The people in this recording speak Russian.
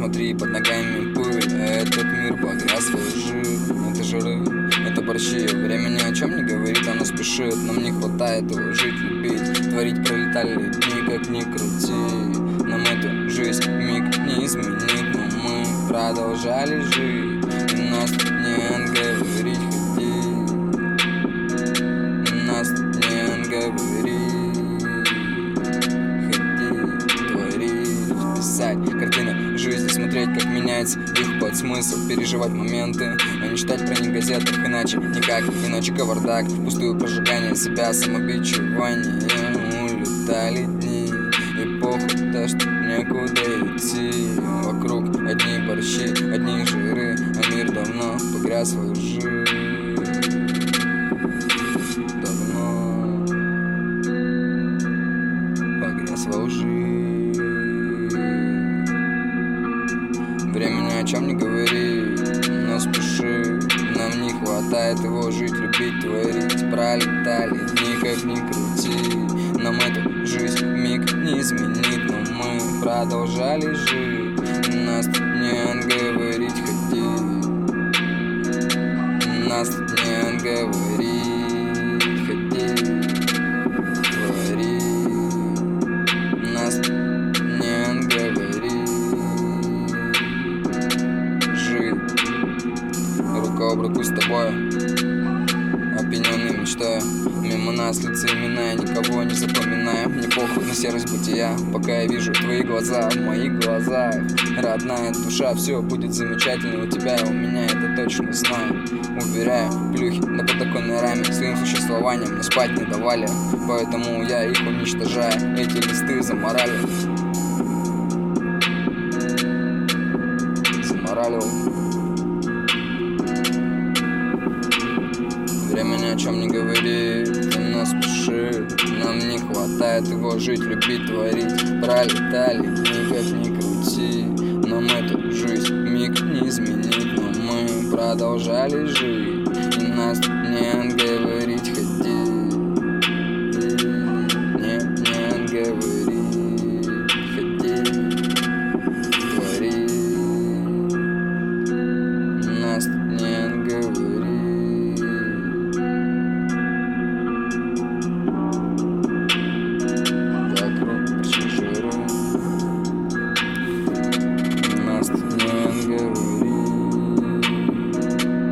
смотри, под ногами пыль. Этот мир погряз в лжи Это жиры, это борщи. Время ни о чем не говорит, оно спешит. Нам не хватает его жить, любить. Творить пролетали дни, как ни крути. Нам эту жизнь миг не изменит Но мы продолжали жить меняется. Их под смысл Переживать моменты, а не читать про них газетах Иначе никак, иначе кавардак Пустую прожигание себя, самобичевание. Улетали дни Эпоха, то, что некуда идти. Вокруг одни борщи, одни жиры А мир давно погряз в лжи. Давно погряз во лжи о чем не говорит, но спеши Нам не хватает его жить, любить, творить. Пролетали дни, как ни крути Нам эту жизнь миг не изменит. Но мы продолжали жить Нас тут не отговорить хотеть Нас тут не отговорить Рука об руку с тобой Опьяненный мечтаю. Мимо нас лица имена, я никого не запоминаю. Мне похуй на серость бытия Пока я вижу твои глаза. В моих глазах Родная душа, все будет замечательно У тебя и у меня, это точно знаю. Уверяю, плюхи на подоконной раме Своим существованием мне спать не давали. Поэтому я их уничтожаю Эти листы заморали. Заморалил о чем не говорит, но спешит Нам не хватает его жить, любить, творить. Пролетали дни, как ни крути Нам эту жизнь миг не изменить. Но мы продолжали жить И нас тут не отговорить